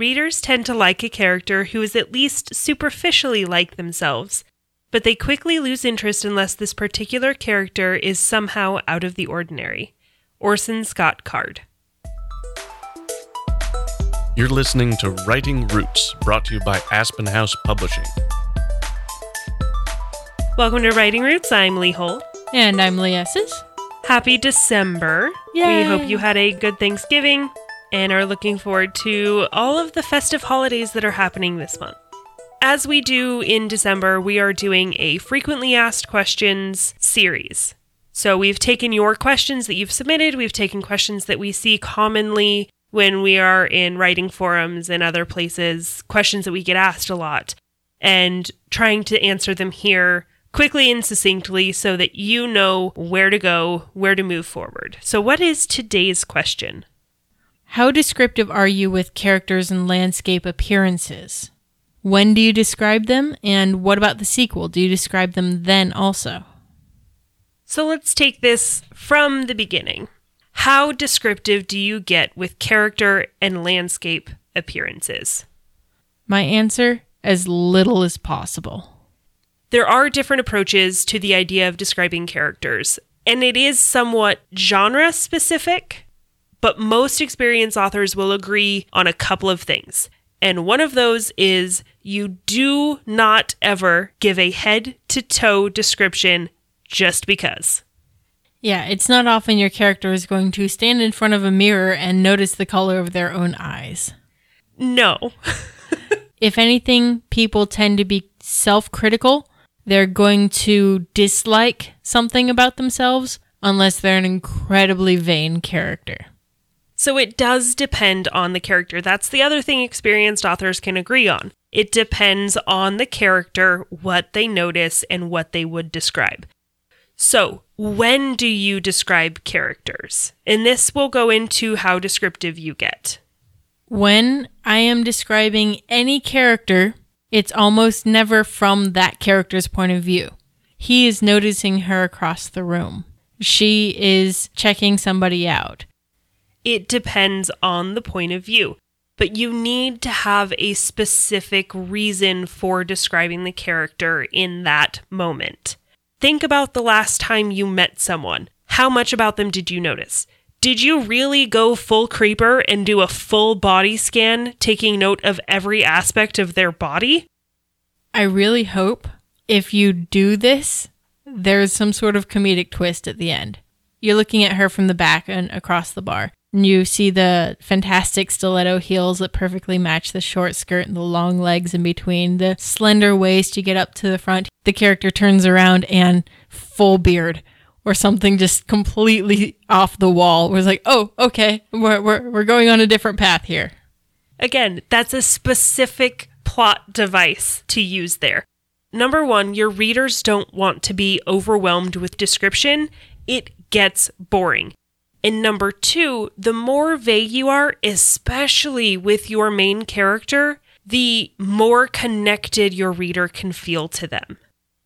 Readers tend to like a character who is at least superficially like themselves, but they quickly lose interest unless this particular character is somehow out of the ordinary. Orson Scott Card. You're listening to Writing Roots, brought to you by Aspen House Publishing. Welcome to Writing Roots. I'm Lee Holt. And I'm Lee Esses. Happy December. Yay. We hope you had a good Thanksgiving and are looking forward to all of the festive holidays that are happening this month. As we do in December, we are doing a frequently asked questions series. So we've taken your questions that you've submitted, we've taken questions that we see commonly when we are in writing forums and other places, questions that we get asked a lot, and trying to answer them here quickly and succinctly so that you know where to go, where to move forward. So, what is today's question? How descriptive are you with characters and landscape appearances? When do you describe them? And what about the sequel? Do you describe them then also? So, let's take this from the beginning. How descriptive do you get with character and landscape appearances? My answer as little as possible. There are different approaches to the idea of describing characters, and it is somewhat genre specific, but most experienced authors will agree on a couple of things. And one of those is you do not ever give a head to toe description just because. Yeah, it's not often your character is going to stand in front of a mirror and notice the color of their own eyes. No. if anything, people tend to be self critical. They're going to dislike something about themselves unless they're an incredibly vain character. So it does depend on the character. That's the other thing experienced authors can agree on. It depends on the character, what they notice, and what they would describe. So, when do you describe characters? And this will go into how descriptive you get. When I am describing any character, it's almost never from that character's point of view. He is noticing her across the room. She is checking somebody out. It depends on the point of view, but you need to have a specific reason for describing the character in that moment. Think about the last time you met someone. How much about them did you notice? Did you really go full creeper and do a full body scan, taking note of every aspect of their body? I really hope if you do this, there's some sort of comedic twist at the end. You're looking at her from the back and across the bar. You see the fantastic stiletto heels that perfectly match the short skirt and the long legs in between, the slender waist you get up to the front. The character turns around and full beard or something just completely off the wall. We're like, oh, okay, we're, we're, we're going on a different path here. Again, that's a specific plot device to use there. Number one, your readers don't want to be overwhelmed with description. It gets boring. And number two, the more vague you are, especially with your main character, the more connected your reader can feel to them.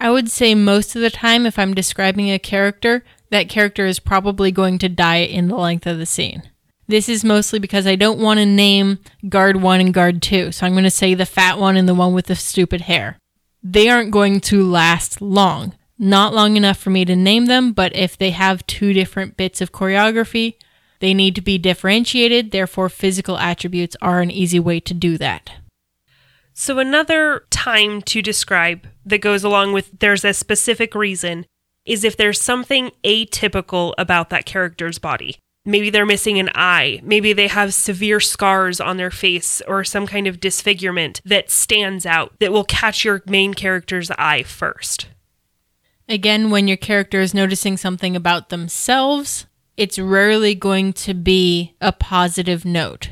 I would say most of the time, if I'm describing a character, that character is probably going to die in the length of the scene. This is mostly because I don't want to name guard one and guard two, so I'm going to say the fat one and the one with the stupid hair. They aren't going to last long. Not long enough for me to name them, but if they have two different bits of choreography, they need to be differentiated, therefore, physical attributes are an easy way to do that. So, another time to describe that goes along with there's a specific reason is if there's something atypical about that character's body. Maybe they're missing an eye. Maybe they have severe scars on their face or some kind of disfigurement that stands out that will catch your main character's eye first. Again, when your character is noticing something about themselves, it's rarely going to be a positive note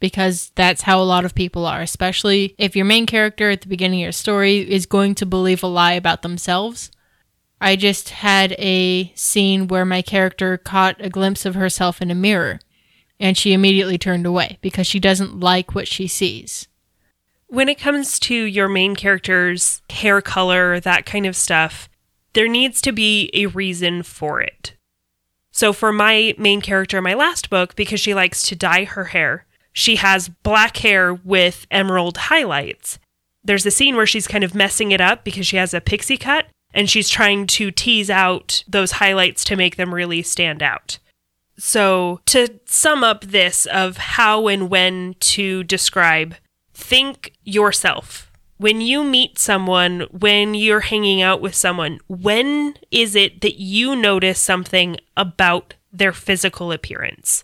because that's how a lot of people are, especially if your main character at the beginning of your story is going to believe a lie about themselves. I just had a scene where my character caught a glimpse of herself in a mirror and she immediately turned away because she doesn't like what she sees. When it comes to your main character's hair color, that kind of stuff, there needs to be a reason for it. So, for my main character in my last book, because she likes to dye her hair, She has black hair with emerald highlights. There's a scene where she's kind of messing it up because she has a pixie cut and she's trying to tease out those highlights to make them really stand out. So, to sum up this of how and when to describe, think yourself. When you meet someone, when you're hanging out with someone, when is it that you notice something about their physical appearance?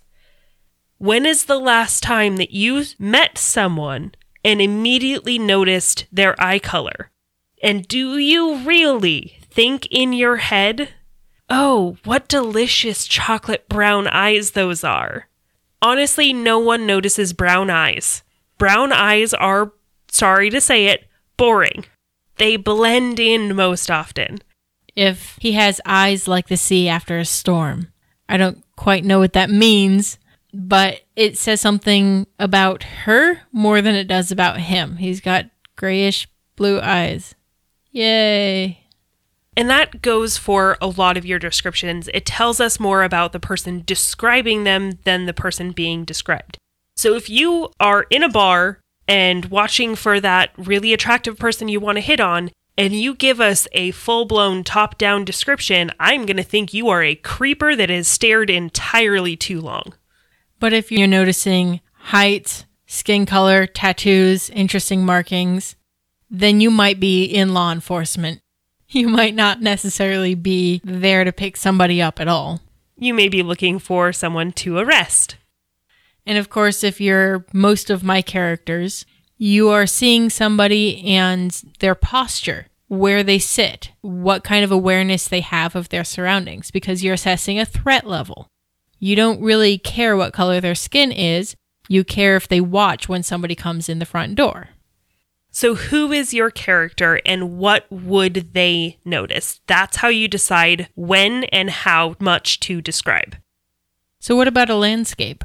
When is the last time that you met someone and immediately noticed their eye color? And do you really think in your head Oh, what delicious chocolate brown eyes those are. Honestly, no one notices brown eyes. Brown eyes are, sorry to say it, boring. They blend in most often. If he has eyes like the sea after a storm, I don't quite know what that means, but it says something about her more than it does about him. He's got grayish blue eyes. Yay. And that goes for a lot of your descriptions. It tells us more about the person describing them than the person being described. So if you are in a bar and watching for that really attractive person you want to hit on, and you give us a full blown top down description, I'm going to think you are a creeper that has stared entirely too long. But if you're noticing height, skin color, tattoos, interesting markings, then you might be in law enforcement you might not necessarily be there to pick somebody up at all. You may be looking for someone to arrest. And of course, if you're most of my characters, you are seeing somebody and their posture, where they sit, what kind of awareness they have of their surroundings, because you're assessing a threat level. You don't really care what color their skin is, you care if they watch when somebody comes in the front door. So, who is your character and what would they notice? That's how you decide when and how much to describe. So, what about a landscape?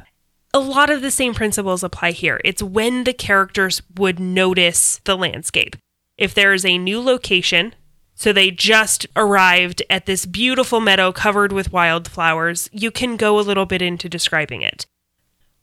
A lot of the same principles apply here. It's when the characters would notice the landscape. If there is a new location, so they just arrived at this beautiful meadow covered with wildflowers, you can go a little bit into describing it.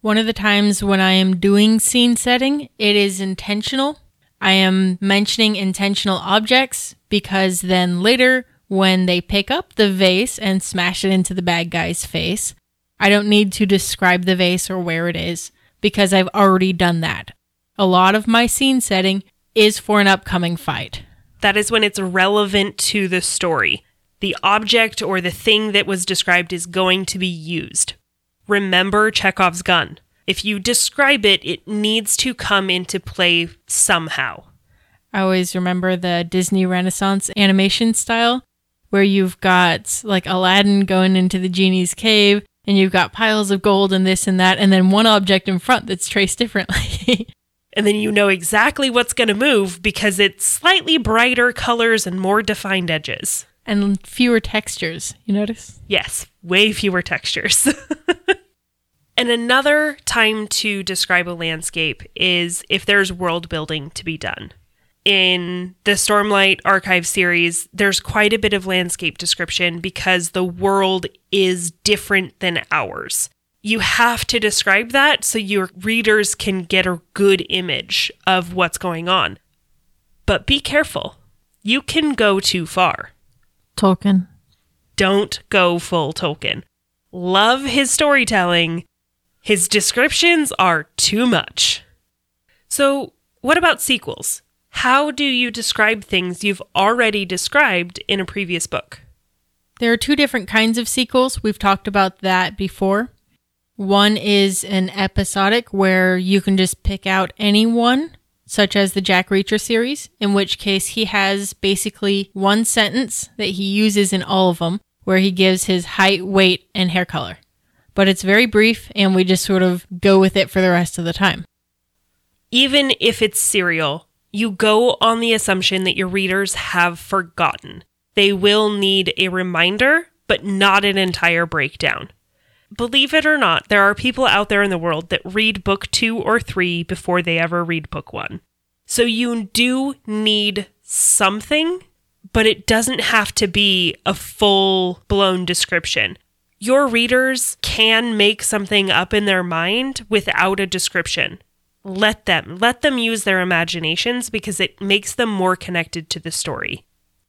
One of the times when I am doing scene setting, it is intentional I am mentioning intentional objects because then later, when they pick up the vase and smash it into the bad guy's face, I don't need to describe the vase or where it is because I've already done that. A lot of my scene setting is for an upcoming fight. That is when it's relevant to the story. The object or the thing that was described is going to be used. Remember Chekhov's gun. If you describe it, it needs to come into play somehow. I always remember the Disney Renaissance animation style where you've got like Aladdin going into the genie's cave and you've got piles of gold and this and that, and then one object in front that's traced differently. and then you know exactly what's going to move because it's slightly brighter colors and more defined edges. And fewer textures, you notice? Yes, way fewer textures. And another time to describe a landscape is if there's world building to be done. In the Stormlight Archive series, there's quite a bit of landscape description because the world is different than ours. You have to describe that so your readers can get a good image of what's going on. But be careful. You can go too far. Tolkien. Don't go full Tolkien. Love his storytelling, his descriptions are too much. So, what about sequels? How do you describe things you've already described in a previous book? There are two different kinds of sequels. We've talked about that before. One is an episodic where you can just pick out any one, such as the Jack Reacher series, in which case he has basically one sentence that he uses in all of them where he gives his height, weight, and hair color but it's very brief and we just sort of go with it for the rest of the time. Even if it's serial, you go on the assumption that your readers have forgotten. They will need a reminder, but not an entire breakdown. Believe it or not, there are people out there in the world that read book two or three before they ever read book one. So you do need something, but it doesn't have to be a full blown description Your readers can make something up in their mind without a description. Let them. Let them use their imaginations because it makes them more connected to the story.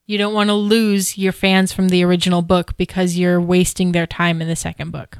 You don't want to lose your fans from the original book because you're wasting their time in the second book.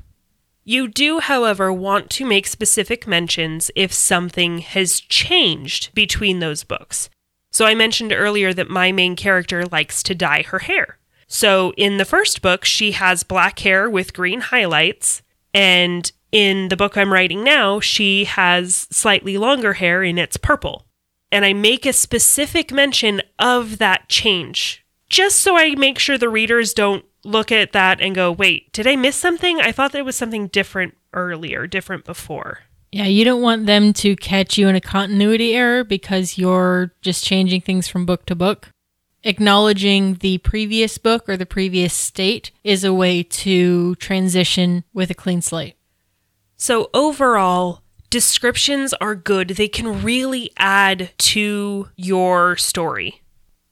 You do, however, want to make specific mentions if something has changed between those books. So I mentioned earlier that my main character likes to dye her hair. So in the first book, she has black hair with green highlights. And in the book I'm writing now, she has slightly longer hair and it's purple. And I make a specific mention of that change, just so I make sure the readers don't look at that and go, wait, did I miss something? I thought there was something different earlier, different before. Yeah, you don't want them to catch you in a continuity error because you're just changing things from book to book. Acknowledging the previous book or the previous state is a way to transition with a clean slate. So, overall, descriptions are good. They can really add to your story,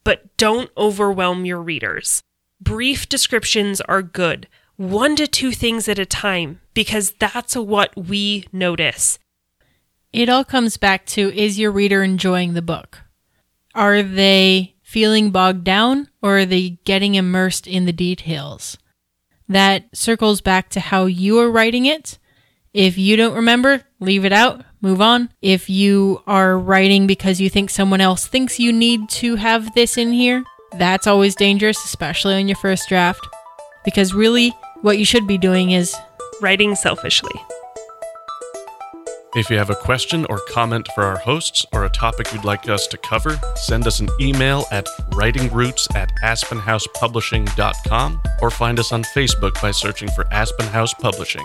but don't overwhelm your readers. Brief descriptions are good, one to two things at a time, because that's what we notice. It all comes back to is your reader enjoying the book? Are they feeling bogged down or are they getting immersed in the details? That circles back to how you are writing it. If you don't remember, leave it out, move on. If you are writing because you think someone else thinks you need to have this in here, that's always dangerous, especially on your first draft. Because really, what you should be doing is Writing selfishly. If you have a question or comment for our hosts or a topic you'd like us to cover, send us an email at writingroots at aspenhousepublishing.com or find us on Facebook by searching for Aspen House Publishing.